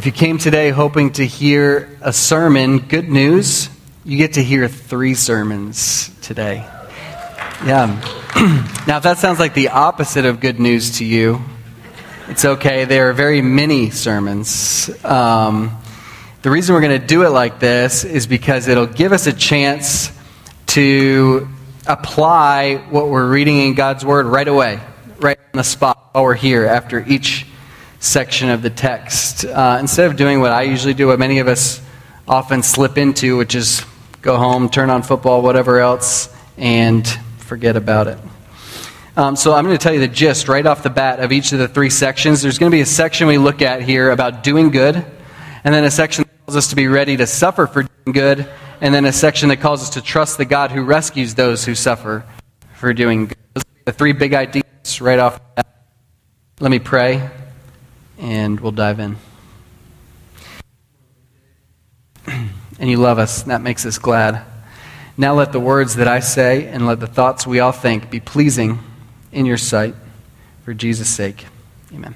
if you came today hoping to hear a sermon, good news, you get to hear three sermons today. Yeah. now, if that sounds like the opposite of good news to you, it's okay. There are very many sermons. Um, the reason we're going to do it like this is because it'll give us a chance to apply what we're reading in God's Word right away, right on the spot while we're here after each section of the text. Uh, instead of doing what I usually do, what many of us often slip into, which is go home, turn on football, whatever else, and forget about it. Um, so I'm going to tell you the gist right off the bat of each of the three sections. There's going to be a section we look at here about doing good, and then a section that calls us to be ready to suffer for doing good, and then a section that calls us to trust the God who rescues those who suffer for doing good. Those the three big ideas right off the bat. Let me pray, and we'll dive in. and you love us, that makes us glad. Now let the words that I say and let the thoughts we all think be pleasing in your sight for Jesus' sake. Amen.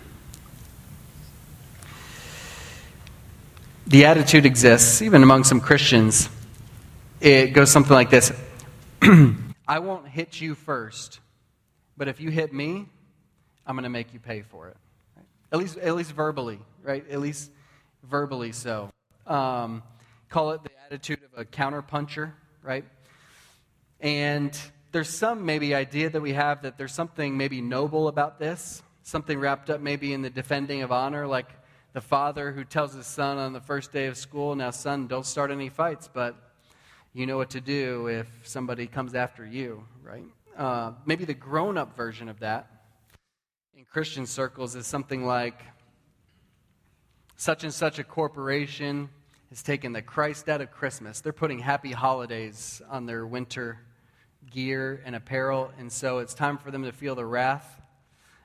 The attitude exists, even among some Christians. It goes something like this I won't hit you first, but if you hit me, I'm going to make you pay for it. At, least, at least verbally, right? At least verbally so. Um, call it the attitude of a counterpuncher, right? And there's some maybe idea that we have that there's something maybe noble about this, something wrapped up maybe in the defending of honor, like the father who tells his son on the first day of school, Now, son, don't start any fights, but you know what to do if somebody comes after you, right? Uh, maybe the grown up version of that in Christian circles is something like such and such a corporation has taken the Christ out of Christmas. They're putting happy holidays on their winter gear and apparel, and so it's time for them to feel the wrath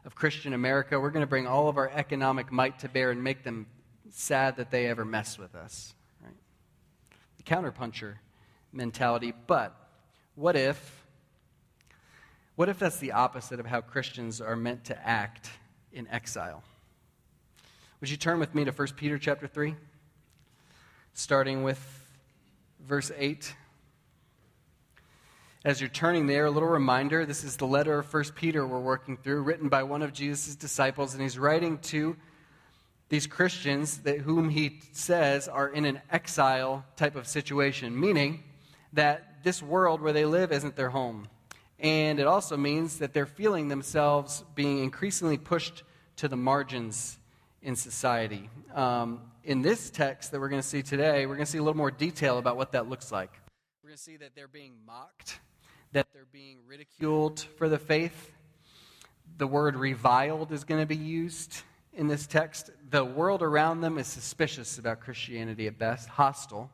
of Christian America. We're going to bring all of our economic might to bear and make them sad that they ever mess with us. Right? The counterpuncher mentality. But what if what if that's the opposite of how Christians are meant to act in exile? Would you turn with me to 1 Peter chapter 3 starting with verse 8? As you're turning there, a little reminder this is the letter of 1 Peter we're working through, written by one of Jesus' disciples, and he's writing to these Christians that, whom he says are in an exile type of situation, meaning that this world where they live isn't their home. And it also means that they're feeling themselves being increasingly pushed to the margins in society. Um, in this text that we're going to see today, we're going to see a little more detail about what that looks like. We're going to see that they're being mocked that they're being ridiculed for the faith. The word reviled is going to be used in this text. The world around them is suspicious about Christianity at best, hostile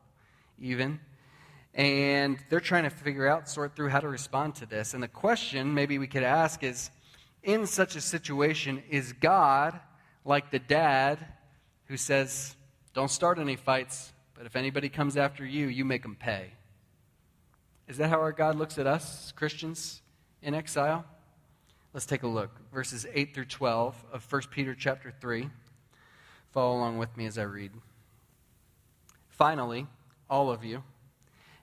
even. And they're trying to figure out, sort through how to respond to this. And the question maybe we could ask is in such a situation, is God like the dad who says, Don't start any fights, but if anybody comes after you, you make them pay? Is that how our God looks at us, Christians in exile? Let's take a look. Verses 8 through 12 of 1 Peter chapter 3. Follow along with me as I read. Finally, all of you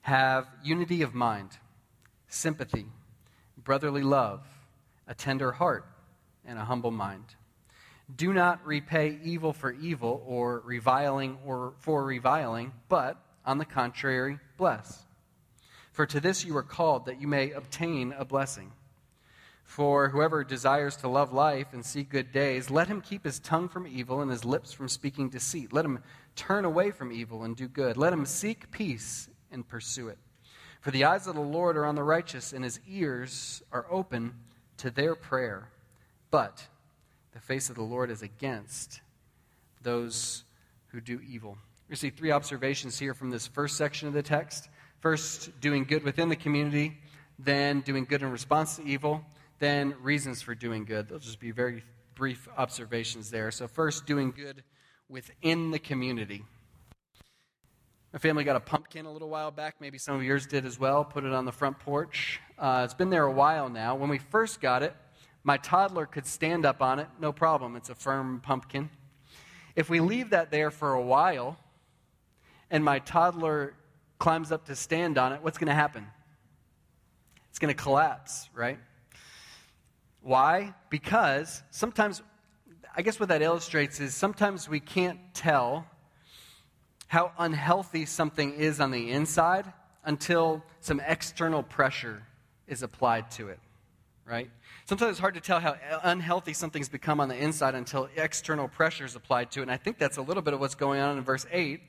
have unity of mind, sympathy, brotherly love, a tender heart, and a humble mind. Do not repay evil for evil or reviling or for reviling, but on the contrary, bless. For to this you are called, that you may obtain a blessing. For whoever desires to love life and see good days, let him keep his tongue from evil and his lips from speaking deceit. Let him turn away from evil and do good. Let him seek peace and pursue it. For the eyes of the Lord are on the righteous, and his ears are open to their prayer. But the face of the Lord is against those who do evil. We see three observations here from this first section of the text. First, doing good within the community, then doing good in response to evil, then reasons for doing good. They'll just be very brief observations there. So, first, doing good within the community. My family got a pumpkin a little while back. Maybe some of yours did as well. Put it on the front porch. Uh, it's been there a while now. When we first got it, my toddler could stand up on it, no problem. It's a firm pumpkin. If we leave that there for a while and my toddler climbs up to stand on it, what's going to happen? It's going to collapse, right? Why? Because sometimes, I guess what that illustrates is sometimes we can't tell how unhealthy something is on the inside until some external pressure is applied to it, right? Sometimes it's hard to tell how unhealthy something's become on the inside until external pressure is applied to it. And I think that's a little bit of what's going on in verse 8.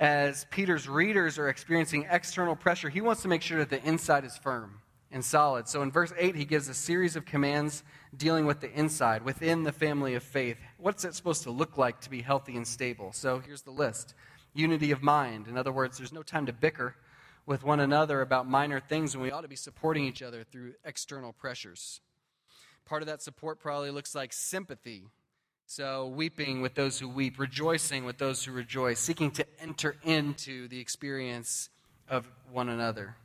As Peter's readers are experiencing external pressure, he wants to make sure that the inside is firm and solid. So in verse 8, he gives a series of commands dealing with the inside, within the family of faith. What's it supposed to look like to be healthy and stable? So here's the list unity of mind. In other words, there's no time to bicker with one another about minor things, and we ought to be supporting each other through external pressures. Part of that support probably looks like sympathy. So, weeping with those who weep, rejoicing with those who rejoice, seeking to enter into the experience of one another.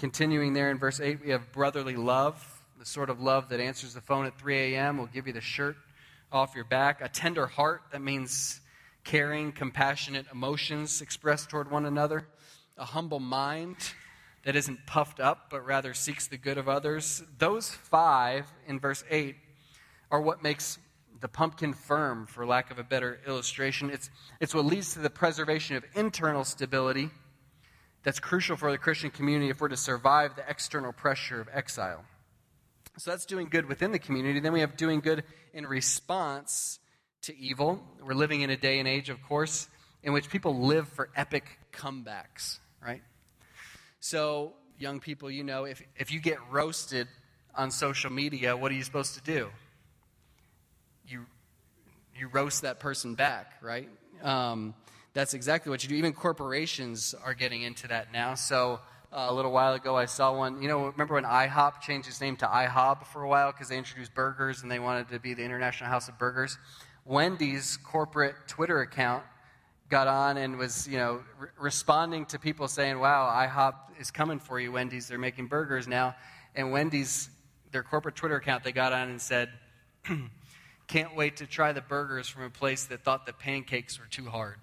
Continuing there in verse 8, we have brotherly love, the sort of love that answers the phone at 3 a.m., will give you the shirt off your back. A tender heart, that means caring, compassionate emotions expressed toward one another a humble mind that isn't puffed up, but rather seeks the good of others. Those five in verse 8 are what makes the pumpkin firm, for lack of a better illustration. It's, it's what leads to the preservation of internal stability that's crucial for the Christian community if we're to survive the external pressure of exile. So that's doing good within the community. Then we have doing good in response to evil. We're living in a day and age, of course, in which people live for epic comebacks right? So, young people, you know, if, if you get roasted on social media, what are you supposed to do? You, you roast that person back, right? Um, that's exactly what you do. Even corporations are getting into that now. So, uh, a little while ago, I saw one. You know, remember when IHOP changed its name to IHOB for a while because they introduced burgers and they wanted to be the International House of Burgers? Wendy's corporate Twitter account got on and was, you know, re- responding to people saying, wow, IHOP is coming for you, Wendy's. They're making burgers now. And Wendy's, their corporate Twitter account, they got on and said, can't wait to try the burgers from a place that thought the pancakes were too hard.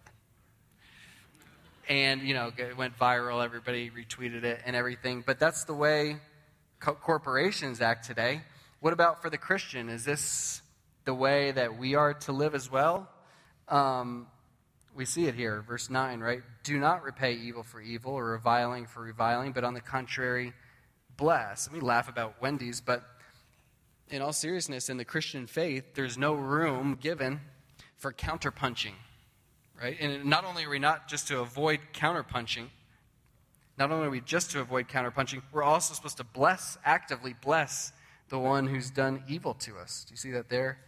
And, you know, it went viral. Everybody retweeted it and everything. But that's the way co- corporations act today. What about for the Christian? Is this the way that we are to live as well? Um, we see it here, verse 9, right? Do not repay evil for evil or reviling for reviling, but on the contrary, bless. We laugh about Wendy's, but in all seriousness, in the Christian faith, there's no room given for counterpunching, right? And not only are we not just to avoid counterpunching, not only are we just to avoid counterpunching, we're also supposed to bless, actively bless the one who's done evil to us. Do you see that there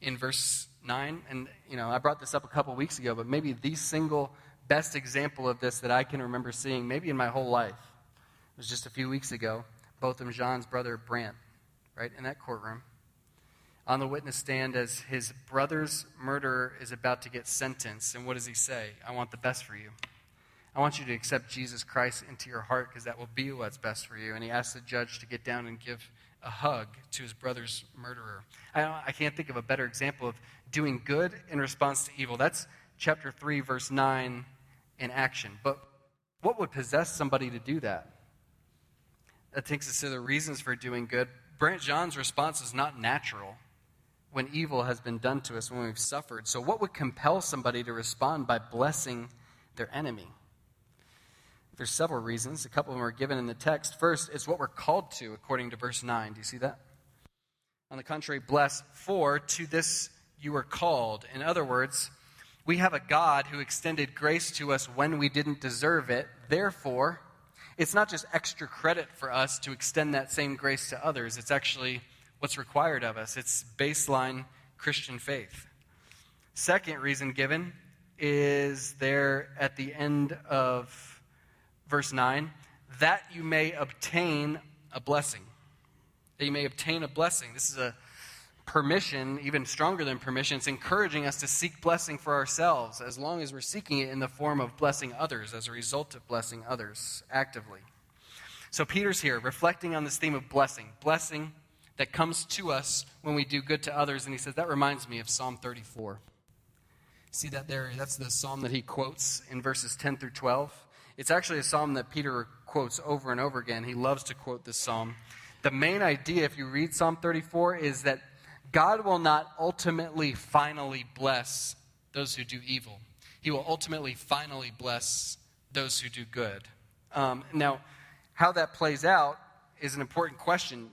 in verse 9. And, you know, I brought this up a couple weeks ago, but maybe the single best example of this that I can remember seeing, maybe in my whole life, was just a few weeks ago. Botham Jean's brother, Brandt, right, in that courtroom, on the witness stand as his brother's murderer is about to get sentenced. And what does he say? I want the best for you. I want you to accept Jesus Christ into your heart because that will be what's best for you. And he asks the judge to get down and give a hug to his brother's murderer. I, I can't think of a better example of doing good in response to evil. That's chapter 3, verse 9 in action. But what would possess somebody to do that? That takes us to the reasons for doing good. Brandt Jean's response is not natural when evil has been done to us, when we've suffered. So, what would compel somebody to respond by blessing their enemy? There's several reasons. A couple of them are given in the text. First, it's what we're called to, according to verse 9. Do you see that? On the contrary, bless, for to this you were called. In other words, we have a God who extended grace to us when we didn't deserve it. Therefore, it's not just extra credit for us to extend that same grace to others, it's actually what's required of us. It's baseline Christian faith. Second reason given is there at the end of verse 9 that you may obtain a blessing. That you may obtain a blessing. This is a permission, even stronger than permission, it's encouraging us to seek blessing for ourselves as long as we're seeking it in the form of blessing others as a result of blessing others actively. So Peter's here reflecting on this theme of blessing, blessing that comes to us when we do good to others. And he says, That reminds me of Psalm 34. See that there? That's the psalm that he quotes in verses 10 through 12. It's actually a psalm that Peter quotes over and over again. He loves to quote this psalm. The main idea, if you read Psalm 34, is that God will not ultimately, finally bless those who do evil. He will ultimately, finally bless those who do good. Um, now, how that plays out is an important question.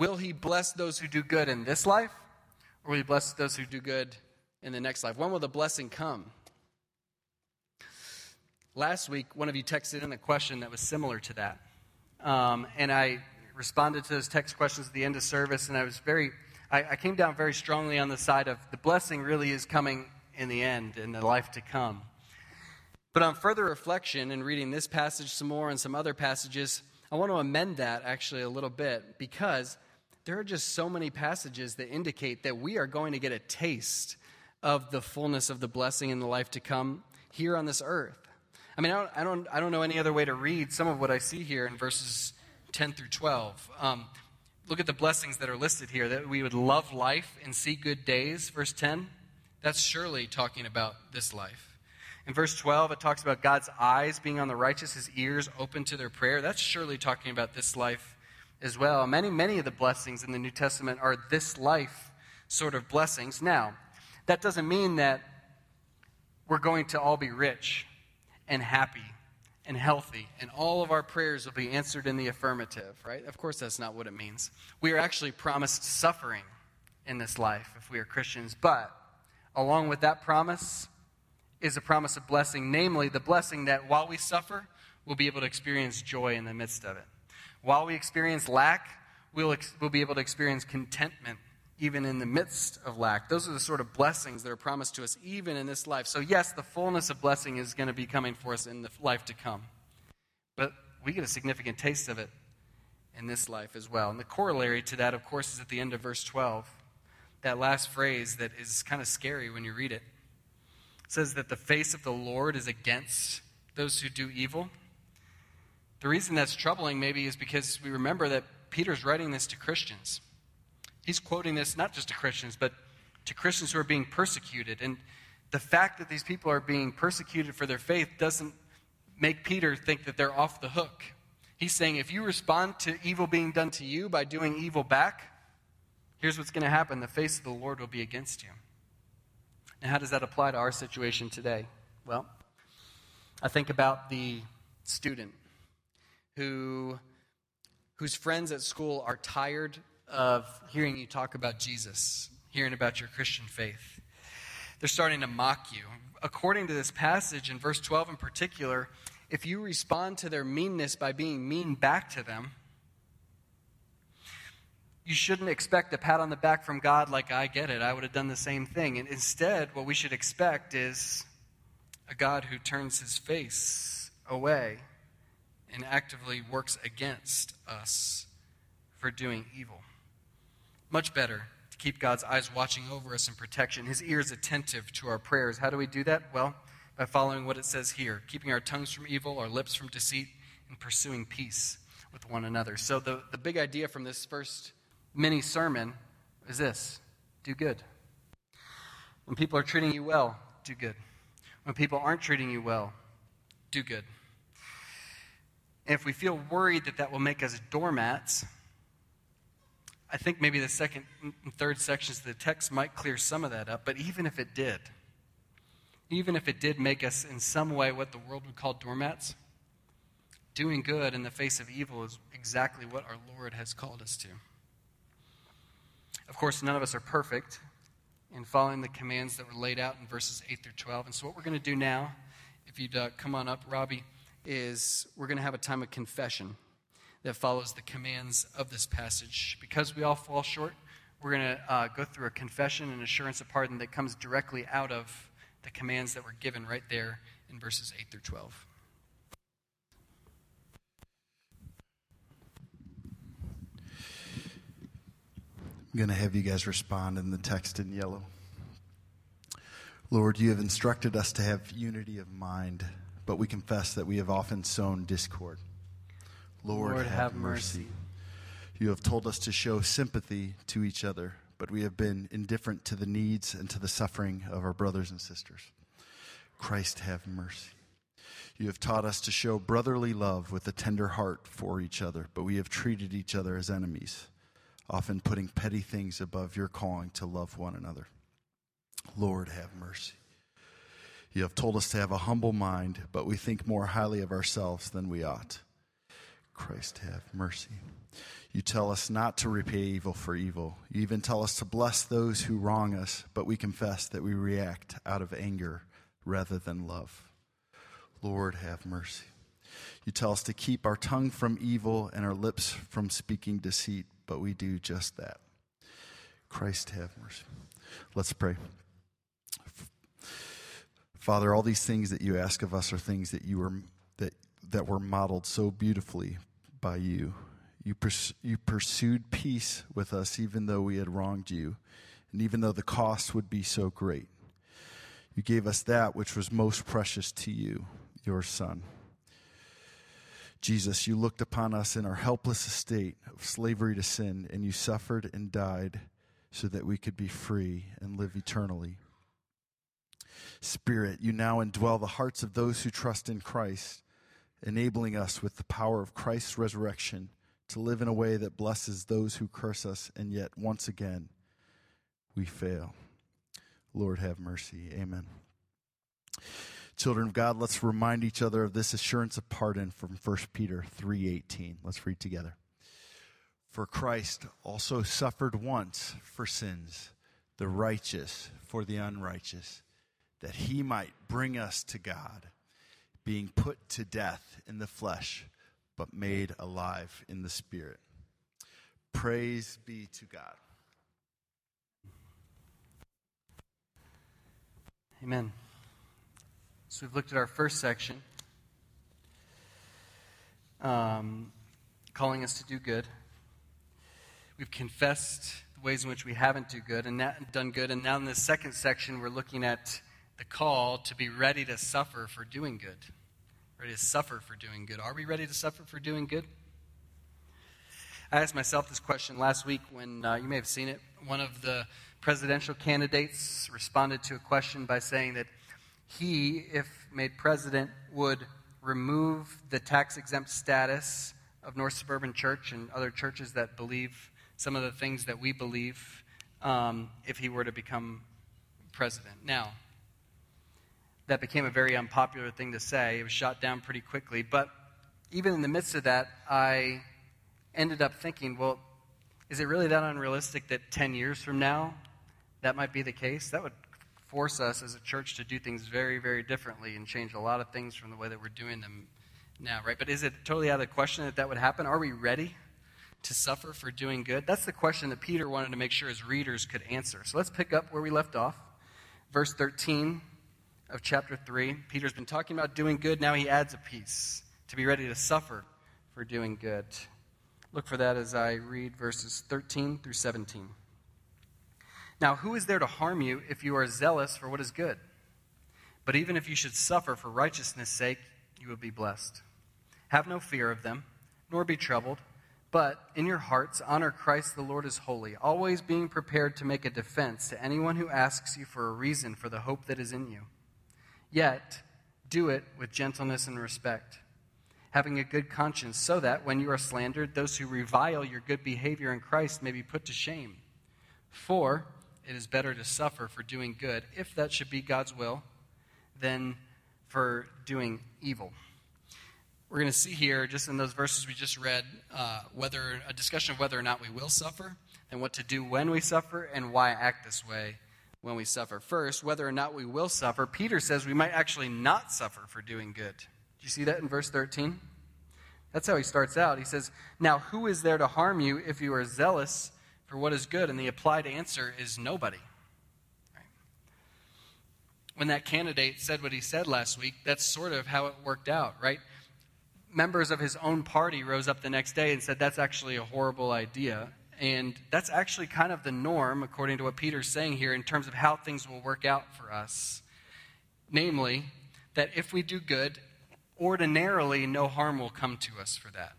Will he bless those who do good in this life, or will he bless those who do good in the next life? When will the blessing come? Last week, one of you texted in a question that was similar to that. Um, and I responded to those text questions at the end of service, and I was very, I, I came down very strongly on the side of the blessing really is coming in the end, in the life to come. But on further reflection and reading this passage some more and some other passages, I want to amend that actually a little bit because there are just so many passages that indicate that we are going to get a taste of the fullness of the blessing in the life to come here on this earth. I mean, I don't, I don't, I don't know any other way to read some of what I see here in verses 10 through 12. Um, look at the blessings that are listed here that we would love life and see good days, verse 10. That's surely talking about this life. In verse 12, it talks about God's eyes being on the righteous, his ears open to their prayer. That's surely talking about this life as well. Many, many of the blessings in the New Testament are this life sort of blessings. Now, that doesn't mean that we're going to all be rich and happy and healthy, and all of our prayers will be answered in the affirmative, right? Of course, that's not what it means. We are actually promised suffering in this life if we are Christians, but along with that promise is a promise of blessing, namely the blessing that while we suffer, we'll be able to experience joy in the midst of it. While we experience lack, we'll, ex- we'll be able to experience contentment even in the midst of lack. Those are the sort of blessings that are promised to us even in this life. So, yes, the fullness of blessing is going to be coming for us in the life to come. But we get a significant taste of it in this life as well. And the corollary to that, of course, is at the end of verse 12. That last phrase that is kind of scary when you read it. It says that the face of the Lord is against those who do evil. The reason that's troubling, maybe, is because we remember that Peter's writing this to Christians. He's quoting this not just to Christians, but to Christians who are being persecuted. And the fact that these people are being persecuted for their faith doesn't make Peter think that they're off the hook. He's saying if you respond to evil being done to you by doing evil back, here's what's going to happen the face of the Lord will be against you. And how does that apply to our situation today? Well, I think about the student who whose friends at school are tired of hearing you talk about Jesus, hearing about your Christian faith. They're starting to mock you. According to this passage in verse 12 in particular, if you respond to their meanness by being mean back to them, you shouldn't expect a pat on the back from God like, I get it, I would have done the same thing. And instead, what we should expect is a God who turns his face away and actively works against us for doing evil. Much better to keep God's eyes watching over us in protection, his ears attentive to our prayers. How do we do that? Well, by following what it says here keeping our tongues from evil, our lips from deceit, and pursuing peace with one another. So, the, the big idea from this first mini sermon is this do good. When people are treating you well, do good. When people aren't treating you well, do good. And if we feel worried that that will make us doormats, I think maybe the second and third sections of the text might clear some of that up, but even if it did, even if it did make us in some way what the world would call doormats, doing good in the face of evil is exactly what our Lord has called us to. Of course, none of us are perfect in following the commands that were laid out in verses 8 through 12. And so, what we're going to do now, if you'd uh, come on up, Robbie, is we're going to have a time of confession that follows the commands of this passage. Because we all fall short, we're going to uh, go through a confession and assurance of pardon that comes directly out of the commands that were given right there in verses 8 through 12. I'm going to have you guys respond in the text in yellow. Lord, you have instructed us to have unity of mind, but we confess that we have often sown discord. Lord, Lord have, have mercy. mercy. You have told us to show sympathy to each other, but we have been indifferent to the needs and to the suffering of our brothers and sisters. Christ, have mercy. You have taught us to show brotherly love with a tender heart for each other, but we have treated each other as enemies, often putting petty things above your calling to love one another. Lord, have mercy. You have told us to have a humble mind, but we think more highly of ourselves than we ought. Christ, have mercy. You tell us not to repay evil for evil. You even tell us to bless those who wrong us, but we confess that we react out of anger rather than love. Lord, have mercy. You tell us to keep our tongue from evil and our lips from speaking deceit, but we do just that. Christ, have mercy. Let's pray. Father, all these things that you ask of us are things that you were that that were modeled so beautifully by you. You, pers- you pursued peace with us even though we had wronged you, and even though the cost would be so great. You gave us that which was most precious to you, your Son. Jesus, you looked upon us in our helpless estate of slavery to sin, and you suffered and died so that we could be free and live eternally. Spirit, you now indwell the hearts of those who trust in Christ, enabling us with the power of Christ's resurrection to live in a way that blesses those who curse us, and yet once again we fail. Lord, have mercy. Amen. Children of God, let's remind each other of this assurance of pardon from 1 Peter 3:18. Let's read together. For Christ also suffered once for sins, the righteous for the unrighteous, that he might bring us to God, being put to death in the flesh but made alive in the Spirit. Praise be to God. Amen. So we've looked at our first section, um, calling us to do good. We've confessed the ways in which we haven't do good and done good, and now in this second section, we're looking at the call to be ready to suffer for doing good ready to suffer for doing good. Are we ready to suffer for doing good? I asked myself this question last week when uh, you may have seen it. One of the presidential candidates responded to a question by saying that he, if made president, would remove the tax exempt status of North Suburban Church and other churches that believe some of the things that we believe um, if he were to become president. Now, that became a very unpopular thing to say. It was shot down pretty quickly. But even in the midst of that, I ended up thinking, well, is it really that unrealistic that 10 years from now that might be the case? That would force us as a church to do things very, very differently and change a lot of things from the way that we're doing them now, right? But is it totally out of the question that that would happen? Are we ready to suffer for doing good? That's the question that Peter wanted to make sure his readers could answer. So let's pick up where we left off. Verse 13 of chapter 3. Peter's been talking about doing good. Now he adds a piece to be ready to suffer for doing good. Look for that as I read verses 13 through 17. Now, who is there to harm you if you are zealous for what is good? But even if you should suffer for righteousness' sake, you will be blessed. Have no fear of them, nor be troubled. But in your hearts, honor Christ the Lord as holy, always being prepared to make a defense to anyone who asks you for a reason for the hope that is in you Yet, do it with gentleness and respect, having a good conscience, so that when you are slandered, those who revile your good behavior in Christ may be put to shame. For it is better to suffer for doing good, if that should be God's will, than for doing evil. We're going to see here, just in those verses we just read, uh, whether a discussion of whether or not we will suffer, and what to do when we suffer, and why act this way when we suffer. First, whether or not we will suffer, Peter says we might actually not suffer for doing good. Do you see that in verse 13? That's how he starts out. He says, Now who is there to harm you if you are zealous for what is good? And the applied answer is nobody. Right? When that candidate said what he said last week, that's sort of how it worked out, right? Members of his own party rose up the next day and said, That's actually a horrible idea. And that's actually kind of the norm, according to what Peter's saying here, in terms of how things will work out for us. Namely, that if we do good, ordinarily no harm will come to us for that.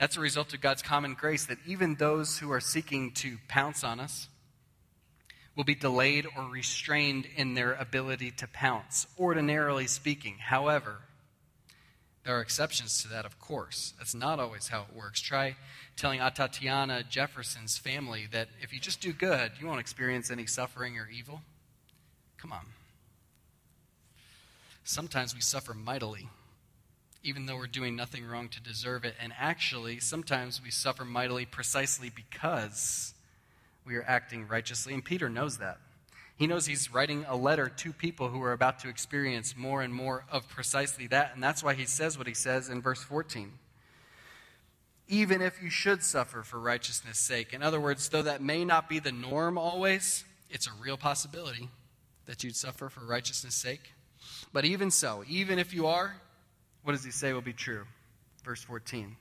That's a result of God's common grace that even those who are seeking to pounce on us, will be delayed or restrained in their ability to pounce, ordinarily speaking. However, there are exceptions to that, of course. That's not always how it works. Try telling Atatiana Jefferson's family that if you just do good, you won't experience any suffering or evil. Come on. Sometimes we suffer mightily, even though we're doing nothing wrong to deserve it. And actually, sometimes we suffer mightily precisely because we are acting righteously. And Peter knows that. He knows he's writing a letter to people who are about to experience more and more of precisely that. And that's why he says what he says in verse 14. Even if you should suffer for righteousness' sake. In other words, though that may not be the norm always, it's a real possibility that you'd suffer for righteousness' sake. But even so, even if you are, what does he say will be true? Verse 14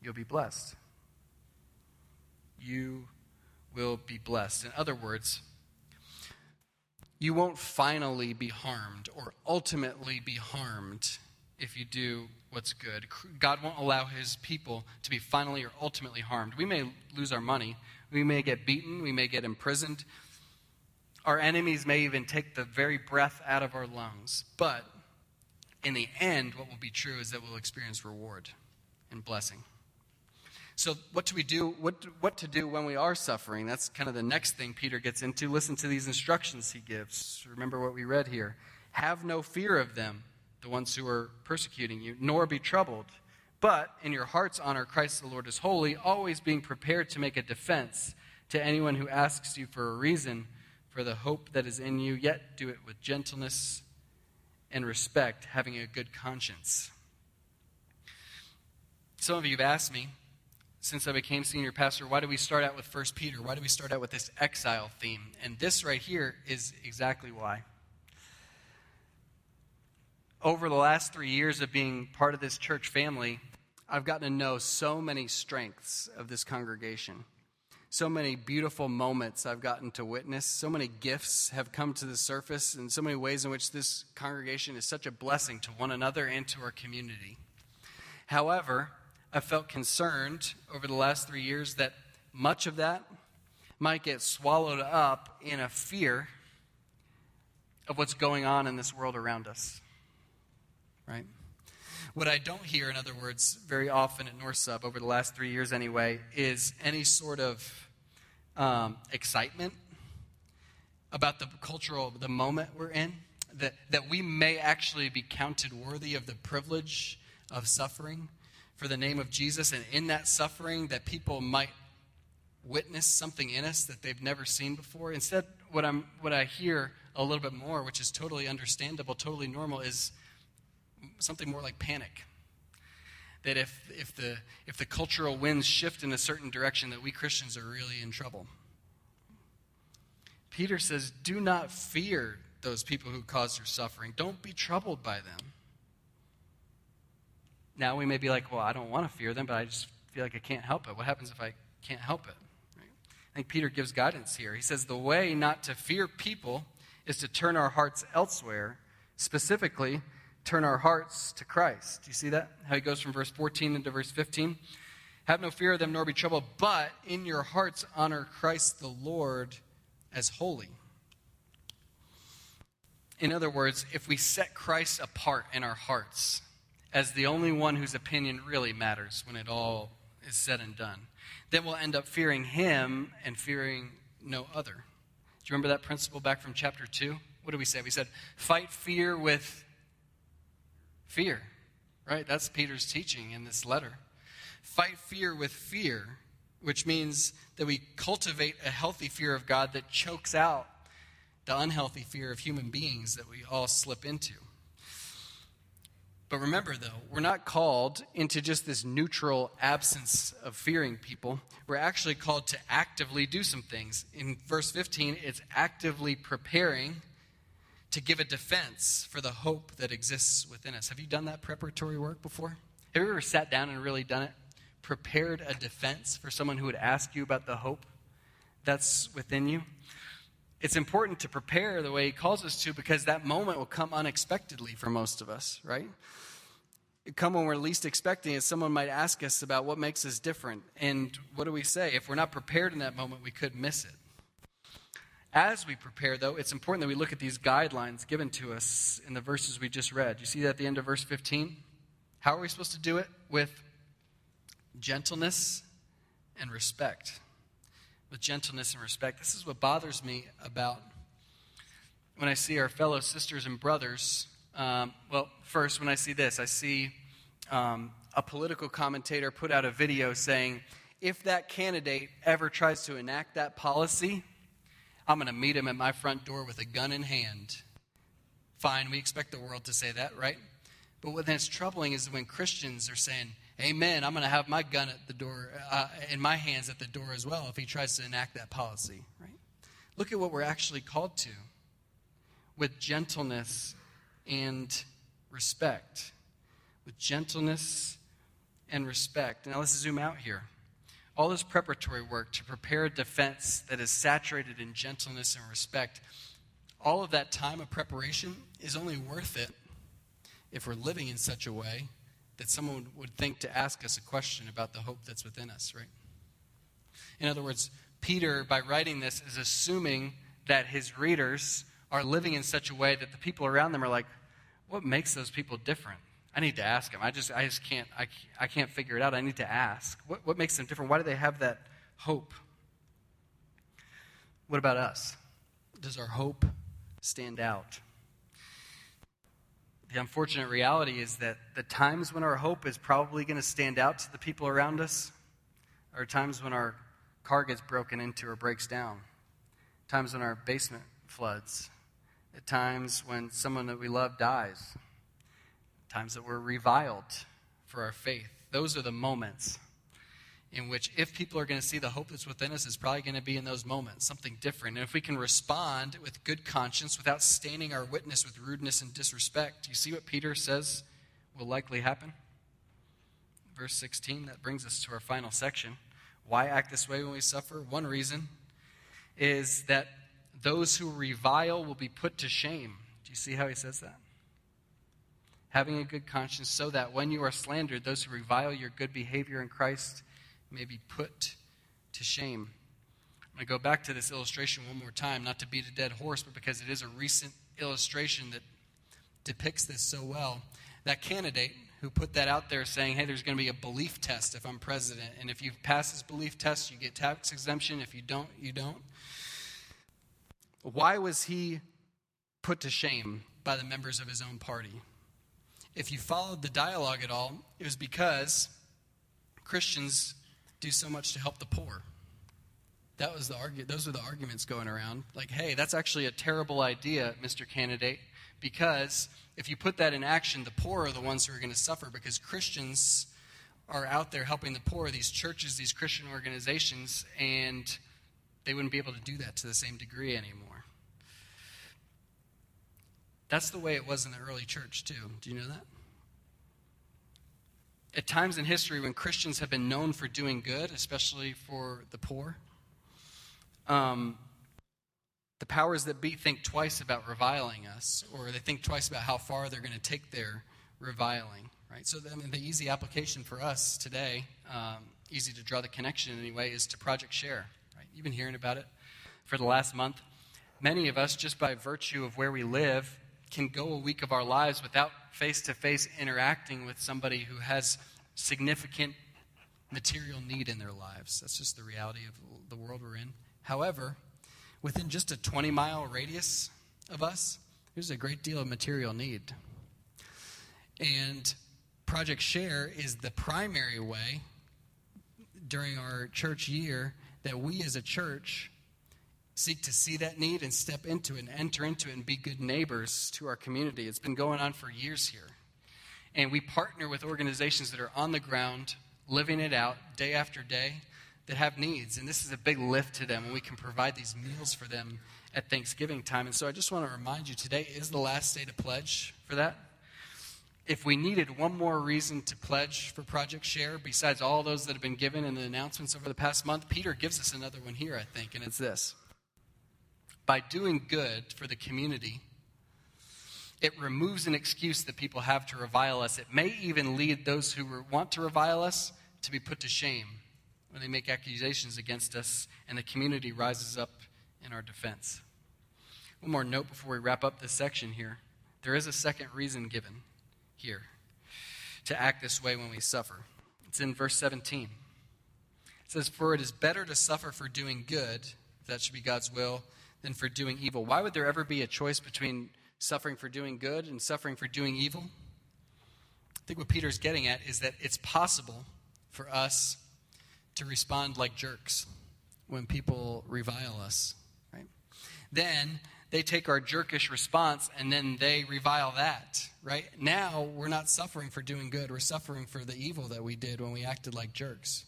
You'll be blessed. You will be blessed. In other words, you won't finally be harmed or ultimately be harmed if you do what's good. God won't allow his people to be finally or ultimately harmed. We may lose our money, we may get beaten, we may get imprisoned. Our enemies may even take the very breath out of our lungs. But in the end, what will be true is that we'll experience reward and blessing. So, what do we do? What, what to do when we are suffering? That's kind of the next thing Peter gets into. Listen to these instructions he gives. Remember what we read here. Have no fear of them, the ones who are persecuting you, nor be troubled. But in your hearts, honor Christ the Lord as holy, always being prepared to make a defense to anyone who asks you for a reason for the hope that is in you, yet do it with gentleness and respect, having a good conscience. Some of you have asked me, since I became senior pastor, why do we start out with 1 Peter? Why do we start out with this exile theme? And this right here is exactly why. Over the last three years of being part of this church family, I've gotten to know so many strengths of this congregation. So many beautiful moments I've gotten to witness. So many gifts have come to the surface, and so many ways in which this congregation is such a blessing to one another and to our community. However, I felt concerned over the last three years that much of that might get swallowed up in a fear of what's going on in this world around us. Right? What I don't hear, in other words, very often at North Sub over the last three years anyway, is any sort of um, excitement about the cultural, the moment we're in, that, that we may actually be counted worthy of the privilege of suffering for the name of Jesus, and in that suffering, that people might witness something in us that they've never seen before. Instead, what, I'm, what I hear a little bit more, which is totally understandable, totally normal, is something more like panic. That if, if, the, if the cultural winds shift in a certain direction, that we Christians are really in trouble. Peter says, Do not fear those people who cause your suffering. Don't be troubled by them. Now we may be like, well, I don't want to fear them, but I just feel like I can't help it. What happens if I can't help it? Right? I think Peter gives guidance here. He says the way not to fear people is to turn our hearts elsewhere, specifically, turn our hearts to Christ. Do you see that? How he goes from verse 14 into verse 15? Have no fear of them, nor be troubled, but in your hearts honor Christ the Lord as holy. In other words, if we set Christ apart in our hearts, as the only one whose opinion really matters when it all is said and done, then we'll end up fearing him and fearing no other. Do you remember that principle back from chapter 2? What did we say? We said, fight fear with fear, right? That's Peter's teaching in this letter. Fight fear with fear, which means that we cultivate a healthy fear of God that chokes out the unhealthy fear of human beings that we all slip into. But remember, though, we're not called into just this neutral absence of fearing people. We're actually called to actively do some things. In verse 15, it's actively preparing to give a defense for the hope that exists within us. Have you done that preparatory work before? Have you ever sat down and really done it? Prepared a defense for someone who would ask you about the hope that's within you? It's important to prepare the way he calls us to because that moment will come unexpectedly for most of us, right? Come when we're least expecting it. Someone might ask us about what makes us different. And what do we say? If we're not prepared in that moment, we could miss it. As we prepare, though, it's important that we look at these guidelines given to us in the verses we just read. You see that at the end of verse 15? How are we supposed to do it? With gentleness and respect. With gentleness and respect. This is what bothers me about when I see our fellow sisters and brothers. Um, well, first, when I see this, I see um, a political commentator put out a video saying, if that candidate ever tries to enact that policy, I'm going to meet him at my front door with a gun in hand. Fine, we expect the world to say that, right? But what that's troubling is when Christians are saying, Amen, I'm going to have my gun at the door, uh, in my hands at the door as well if he tries to enact that policy, right? Look at what we're actually called to with gentleness and respect. With gentleness and respect. Now let's zoom out here all this preparatory work to prepare a defense that is saturated in gentleness and respect, all of that time of preparation is only worth it if we're living in such a way that someone would think to ask us a question about the hope that's within us, right? In other words, Peter, by writing this, is assuming that his readers are living in such a way that the people around them are like, what makes those people different? I need to ask them. I just, I just can't, I, I can't figure it out. I need to ask. What, what makes them different? Why do they have that hope? What about us? Does our hope stand out? The unfortunate reality is that the times when our hope is probably going to stand out to the people around us are times when our car gets broken into or breaks down, times when our basement floods, at times when someone that we love dies times that we're reviled for our faith. Those are the moments in which, if people are going to see the hope that's within us, it's probably going to be in those moments, something different. And if we can respond with good conscience without staining our witness with rudeness and disrespect, you see what Peter says will likely happen? Verse 16, that brings us to our final section. Why act this way when we suffer? One reason is that those who revile will be put to shame. Do you see how he says that? having a good conscience, so that when you are slandered, those who revile your good behavior in Christ may be put to shame. I'm going to go back to this illustration one more time, not to beat a dead horse, but because it is a recent illustration that depicts this so well. That candidate who put that out there saying, hey, there's going to be a belief test if I'm president, and if you pass this belief test, you get tax exemption. If you don't, you don't. Why was he put to shame by the members of his own party? if you followed the dialogue at all, it was because Christians do so much to help the poor. That was the argu- those were the arguments going around. Like, hey, that's actually a terrible idea, Mr. Candidate, because if you put that in action, the poor are the ones who are going to suffer because Christians are out there helping the poor, these churches, these Christian organizations, and they wouldn't be able to do that to the same degree anymore. That's the way it was in the early church, too. Do you know that? At times in history when Christians have been known for doing good, especially for the poor, um, the powers that be think twice about reviling us, or they think twice about how far they're going to take their reviling. Right. So, I mean, the easy application for us today, um, easy to draw the connection anyway, is to Project Share. Right. You've been hearing about it for the last month. Many of us, just by virtue of where we live, can go a week of our lives without face to face interacting with somebody who has significant material need in their lives. That's just the reality of the world we're in. However, within just a 20 mile radius of us, there's a great deal of material need. And Project Share is the primary way during our church year that we as a church seek to see that need and step into it and enter into it and be good neighbors to our community. It's been going on for years here. And we partner with organizations that are on the ground, living it out day after day, that have needs. And this is a big lift to them, and we can provide these meals for them at Thanksgiving time. And so I just want to remind you today is the last day to pledge for that. If we needed one more reason to pledge for Project Share, besides all those that have been given in the announcements over the past month, Peter gives us another one here, I think, and it's this by doing good for the community, it removes an excuse that people have to revile us. It may even lead those who want to revile us to be put to shame when they make accusations against us and the community rises up in our defense. One more note before we wrap up this section here. There is a second reason given here to act this way when we suffer. It's in verse 17. It says, For it is better to suffer for doing good, that should be God's will, than for doing evil. Why would there ever be a choice between suffering for doing good and suffering for doing evil? I think what Peter's getting at is that it's possible for us to respond like jerks when people revile us, right? Then they take our jerkish response and then they revile that, right? Now we're not suffering for doing good, we're suffering for the evil that we did when we acted like jerks.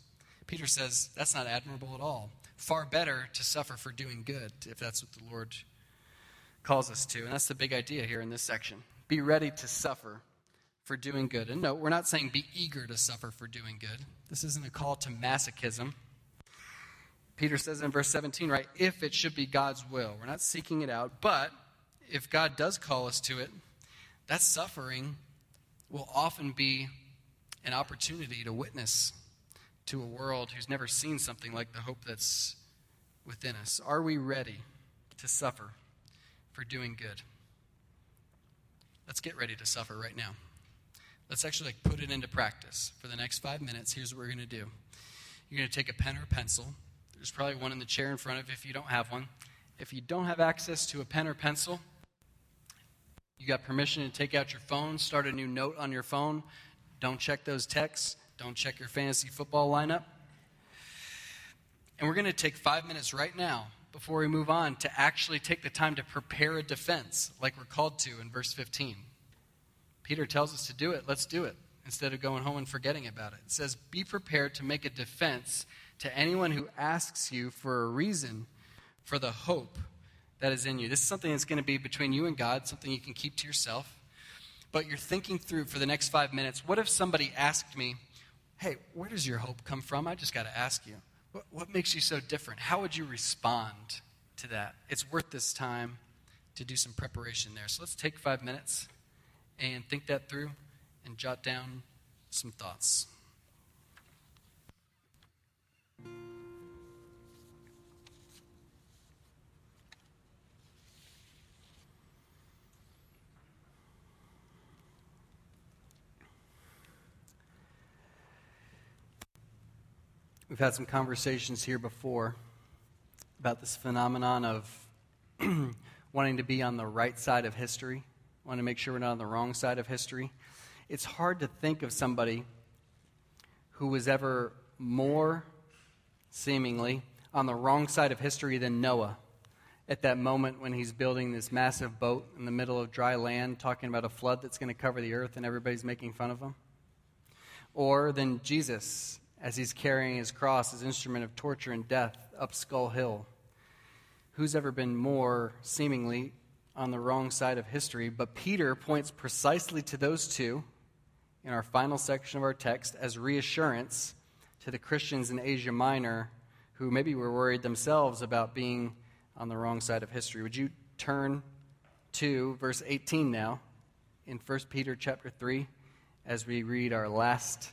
Peter says that's not admirable at all. Far better to suffer for doing good, if that's what the Lord calls us to. And that's the big idea here in this section. Be ready to suffer for doing good. And no, we're not saying be eager to suffer for doing good. This isn't a call to masochism. Peter says in verse 17, right, if it should be God's will. We're not seeking it out, but if God does call us to it, that suffering will often be an opportunity to witness to a world who's never seen something like the hope that's within us. Are we ready to suffer for doing good? Let's get ready to suffer right now. Let's actually like put it into practice. For the next five minutes, here's what we're going to do. You're going to take a pen or pencil there's probably one in the chair in front of you if you don't have one. If you don't have access to a pen or pencil, you got permission to take out your phone, start a new note on your phone. Don't check those texts. Don't check your fantasy football lineup. And we're going to take five minutes right now before we move on to actually take the time to prepare a defense like we're called to in verse 15. Peter tells us to do it. Let's do it instead of going home and forgetting about it. It says, Be prepared to make a defense to anyone who asks you for a reason for the hope that is in you. This is something that's going to be between you and God, something you can keep to yourself. But you're thinking through for the next five minutes what if somebody asked me, Hey, where does your hope come from? I just got to ask you. What, what makes you so different? How would you respond to that? It's worth this time to do some preparation there. So let's take five minutes and think that through and jot down some thoughts. We've had some conversations here before about this phenomenon of wanting to be on the right side of history, wanting to make sure we're not on the wrong side of history. It's hard to think of somebody who was ever more, seemingly, on the wrong side of history than Noah at that moment when he's building this massive boat in the middle of dry land, talking about a flood that's going to cover the earth and everybody's making fun of him. Or than Jesus as he's carrying his cross, his instrument of torture and death, up Skull Hill. Who's ever been more seemingly on the wrong side of history? But Peter points precisely to those two in our final section of our text as reassurance to the Christians in Asia Minor who maybe were worried themselves about being on the wrong side of history. Would you turn to verse 18 now in 1 Peter chapter 3 as we read our last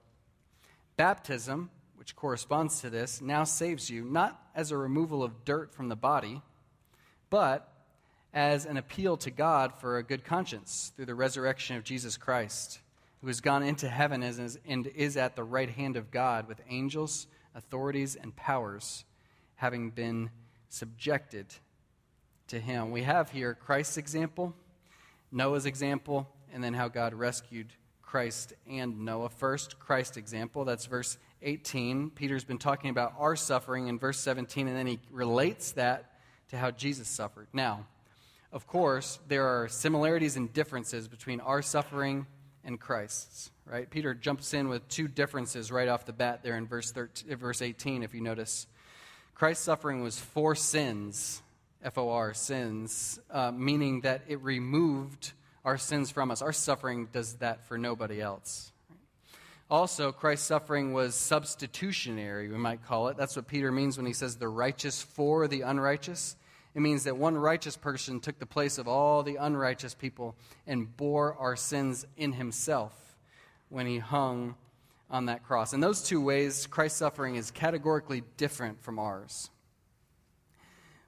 Baptism, which corresponds to this, now saves you, not as a removal of dirt from the body, but as an appeal to God for a good conscience through the resurrection of Jesus Christ, who has gone into heaven and is at the right hand of God with angels, authorities, and powers, having been subjected to him. We have here Christ's example, Noah's example, and then how God rescued Christ and Noah. First, Christ example. That's verse 18. Peter's been talking about our suffering in verse 17, and then he relates that to how Jesus suffered. Now, of course, there are similarities and differences between our suffering and Christ's, right? Peter jumps in with two differences right off the bat there in verse, 13, verse 18, if you notice. Christ's suffering was for sins, F O R, sins, uh, meaning that it removed our sins from us. Our suffering does that for nobody else. Also, Christ's suffering was substitutionary, we might call it. That's what Peter means when he says the righteous for the unrighteous. It means that one righteous person took the place of all the unrighteous people and bore our sins in himself when he hung on that cross. In those two ways, Christ's suffering is categorically different from ours.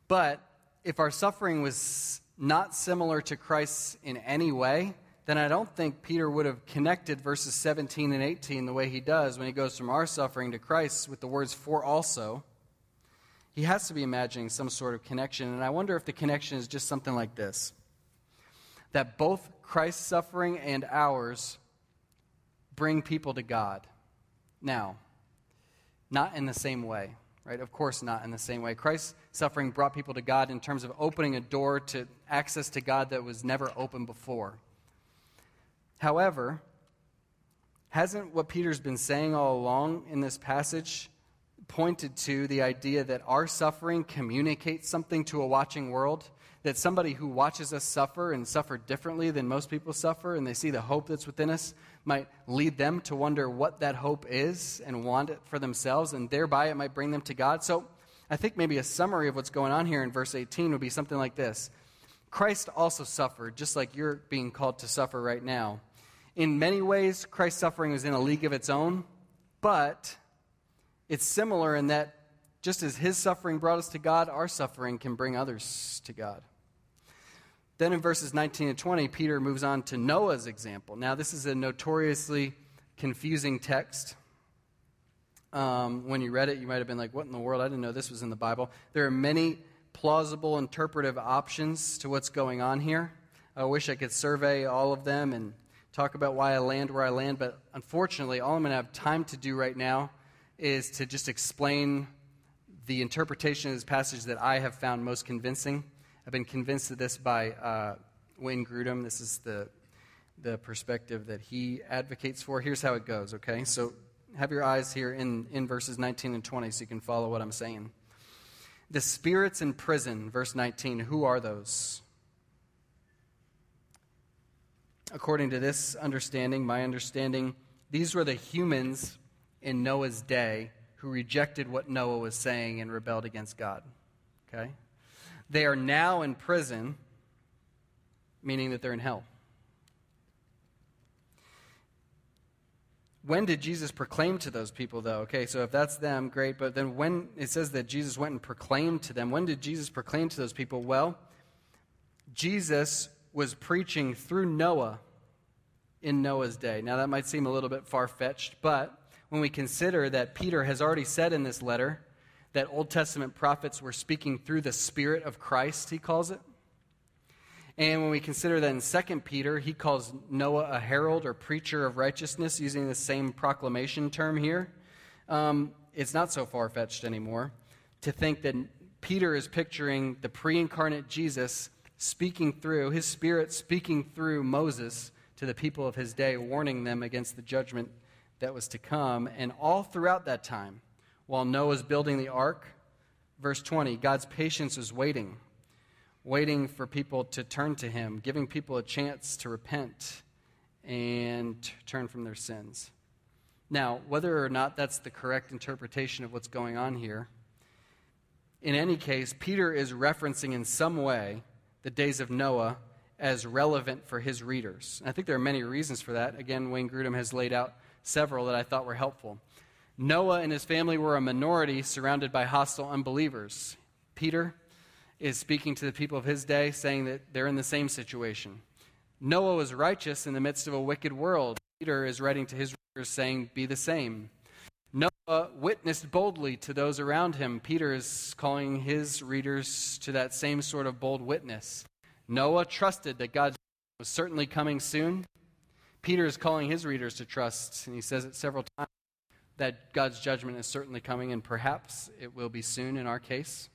But if our suffering was not similar to Christ's in any way, then I don't think Peter would have connected verses 17 and 18 the way he does when he goes from our suffering to Christ's with the words for also. He has to be imagining some sort of connection, and I wonder if the connection is just something like this that both Christ's suffering and ours bring people to God. Now, not in the same way, right? Of course, not in the same way. Christ's suffering brought people to God in terms of opening a door to access to God that was never open before. However, hasn't what Peter's been saying all along in this passage pointed to the idea that our suffering communicates something to a watching world? That somebody who watches us suffer and suffer differently than most people suffer, and they see the hope that's within us, might lead them to wonder what that hope is and want it for themselves, and thereby it might bring them to God. So I think maybe a summary of what's going on here in verse 18 would be something like this Christ also suffered, just like you're being called to suffer right now. In many ways, Christ's suffering is in a league of its own, but it's similar in that just as his suffering brought us to God, our suffering can bring others to God. Then in verses 19 and 20, Peter moves on to Noah's example. Now, this is a notoriously confusing text. Um, when you read it, you might have been like, What in the world? I didn't know this was in the Bible. There are many plausible interpretive options to what's going on here. I wish I could survey all of them and talk about why I land where I land, but unfortunately, all I'm going to have time to do right now is to just explain the interpretation of this passage that I have found most convincing. I've been convinced of this by uh, Wayne Grudem. This is the, the perspective that he advocates for. Here's how it goes, okay? So have your eyes here in, in verses 19 and 20 so you can follow what I'm saying. The spirits in prison, verse 19, who are those? according to this understanding, my understanding, these were the humans in Noah's day who rejected what Noah was saying and rebelled against God. Okay? They are now in prison, meaning that they're in hell. When did Jesus proclaim to those people, though? Okay, so if that's them, great. But then when it says that Jesus went and proclaimed to them, when did Jesus proclaim to those people? Well, Jesus was preaching through Noah in Noah's day. Now, that might seem a little bit far fetched, but when we consider that Peter has already said in this letter that Old Testament prophets were speaking through the Spirit of Christ, he calls it. And when we consider that in 2 Peter, he calls Noah a herald or preacher of righteousness, using the same proclamation term here, um, it's not so far fetched anymore to think that Peter is picturing the pre incarnate Jesus speaking through, his spirit speaking through Moses to the people of his day, warning them against the judgment that was to come. And all throughout that time, while Noah's building the ark, verse 20, God's patience is waiting, waiting for people to turn to him, giving people a chance to repent and turn from their sins. Now, whether or not that's the correct interpretation of what's going on here, in any case, Peter is referencing in some way the days of Noah as relevant for his readers. And I think there are many reasons for that. Again, Wayne Grudem has laid out several that I thought were helpful. Noah and his family were a minority surrounded by hostile unbelievers. Peter is speaking to the people of his day, saying that they're in the same situation. Noah was righteous in the midst of a wicked world. Peter is writing to his readers, saying, Be the same. Noah witnessed boldly to those around him. Peter is calling his readers to that same sort of bold witness. Noah trusted that God was certainly coming soon. Peter is calling his readers to trust, and he says it several times that God's judgment is certainly coming, and perhaps it will be soon in our case.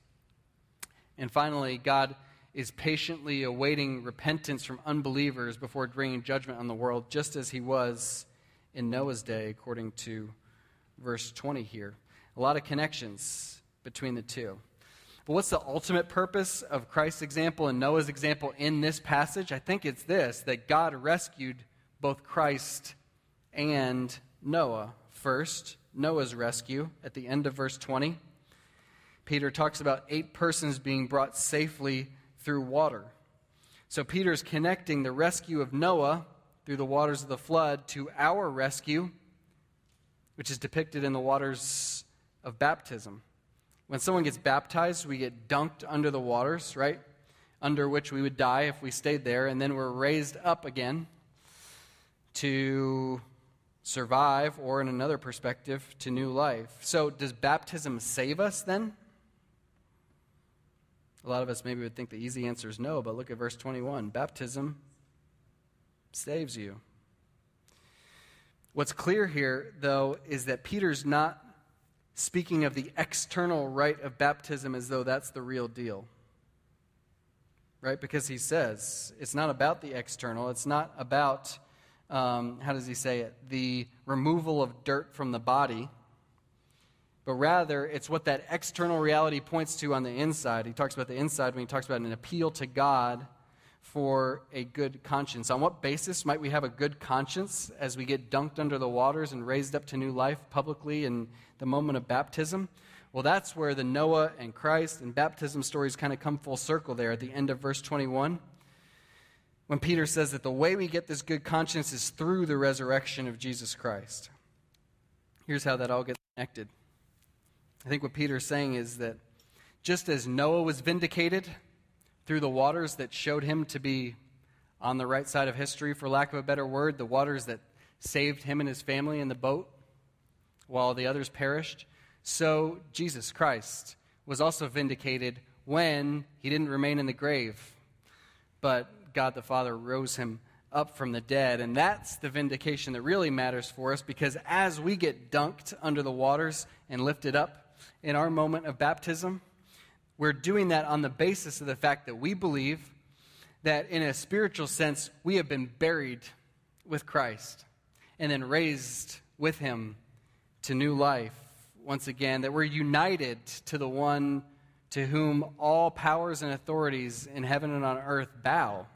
And finally, God is patiently awaiting repentance from unbelievers before bringing judgment on the world, just as he was in Noah's day, according to verse 20 here. A lot of connections between the two. But what's the ultimate purpose of Christ's example and Noah's example in this passage? I think it's this that God rescued both Christ and Noah. First, Noah's rescue at the end of verse 20. Peter talks about eight persons being brought safely through water. So Peter's connecting the rescue of Noah through the waters of the flood to our rescue, which is depicted in the waters of baptism. When someone gets baptized, we get dunked under the waters, right? Under which we would die if we stayed there, and then we're raised up again to survive, or in another perspective, to new life. So, does baptism save us then? A lot of us maybe would think the easy answer is no, but look at verse 21. Baptism saves you. What's clear here, though, is that Peter's not speaking of the external rite of baptism as though that's the real deal. Right? Because he says it's not about the external, it's not about, um, how does he say it, the removal of dirt from the body, but rather it's what that external reality points to on the inside. He talks about the inside when he talks about an appeal to God for a good conscience. On what basis might we have a good conscience as we get dunked under the waters and raised up to new life publicly in the moment of baptism? Well, that's where the Noah and Christ and baptism stories kind of come full circle there at the end of verse 21. When Peter says that the way we get this good conscience is through the resurrection of Jesus Christ. Here's how that all gets connected. I think what Peter's saying is that just as Noah was vindicated through the waters that showed him to be on the right side of history, for lack of a better word, the waters that saved him and his family in the boat while the others perished. So Jesus Christ was also vindicated when he didn't remain in the grave, but God the Father rose him up from the dead. And that's the vindication that really matters for us because as we get dunked under the waters and lifted up in our moment of baptism, we're doing that on the basis of the fact that we believe that in a spiritual sense, we have been buried with Christ and then raised with him to new life once again, that we're united to the one to whom all powers and authorities in heaven and on earth bow,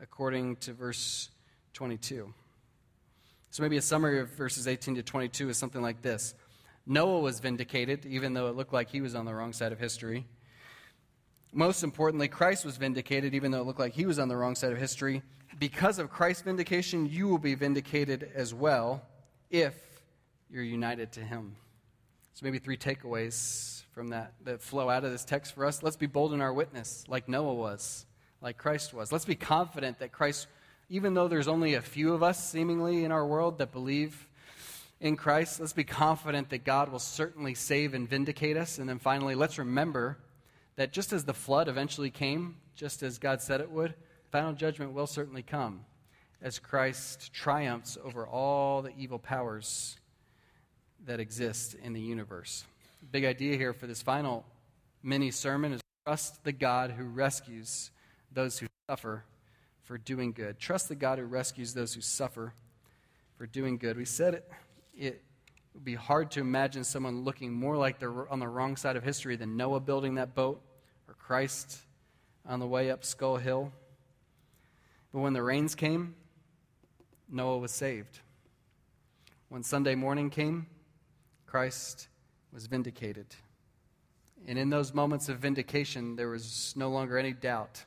according to verse 22. So maybe a summary of verses 18 to 22 is something like this Noah was vindicated, even though it looked like he was on the wrong side of history. Most importantly, Christ was vindicated, even though it looked like he was on the wrong side of history. Because of Christ's vindication, you will be vindicated as well if you're united to him. So, maybe three takeaways from that that flow out of this text for us. Let's be bold in our witness, like Noah was, like Christ was. Let's be confident that Christ, even though there's only a few of us seemingly in our world that believe in Christ, let's be confident that God will certainly save and vindicate us. And then finally, let's remember that just as the flood eventually came, just as God said it would, final judgment will certainly come as Christ triumphs over all the evil powers that exist in the universe. Big idea here for this final mini sermon is trust the God who rescues those who suffer for doing good. Trust the God who rescues those who suffer for doing good. We said it, it would be hard to imagine someone looking more like they're on the wrong side of history than Noah building that boat or Christ on the way up Skull Hill. But when the rains came, Noah was saved. When Sunday morning came, Christ was vindicated. And in those moments of vindication, there was no longer any doubt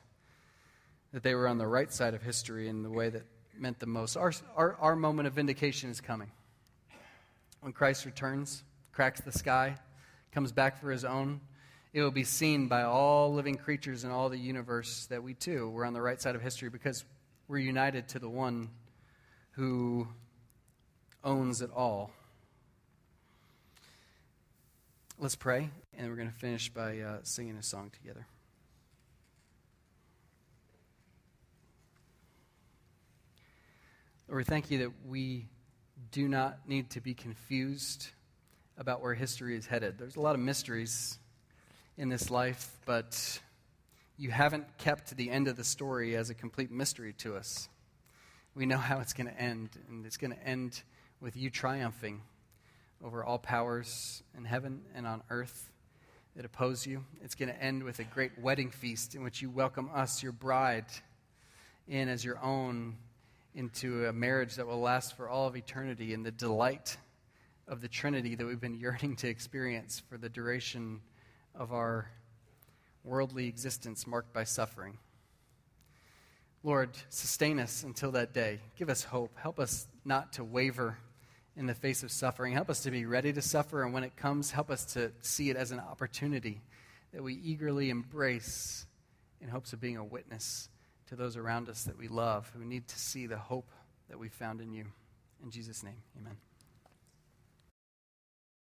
that they were on the right side of history in the way that meant the most. Our, our, our moment of vindication is coming. When Christ returns, cracks the sky, comes back for his own, it will be seen by all living creatures in all the universe that we too were on the right side of history because we're united to the one who owns it all. Let's pray, and we're going to finish by uh, singing a song together. Lord, thank you that we do not need to be confused about where history is headed. There's a lot of mysteries in this life, but you haven't kept the end of the story as a complete mystery to us. We know how it's going to end, and it's going to end with you triumphing over all powers in heaven and on earth, that oppose you. It's going to end with a great wedding feast in which you welcome us, your bride, in as your own into a marriage that will last for all of eternity in the delight of the Trinity that we've been yearning to experience for the duration of our worldly existence marked by suffering. Lord, sustain us until that day. Give us hope. Help us not to waver in the face of suffering. Help us to be ready to suffer, and when it comes, help us to see it as an opportunity that we eagerly embrace in hopes of being a witness to those around us that we love who need to see the hope that we found in you. In Jesus' name, amen.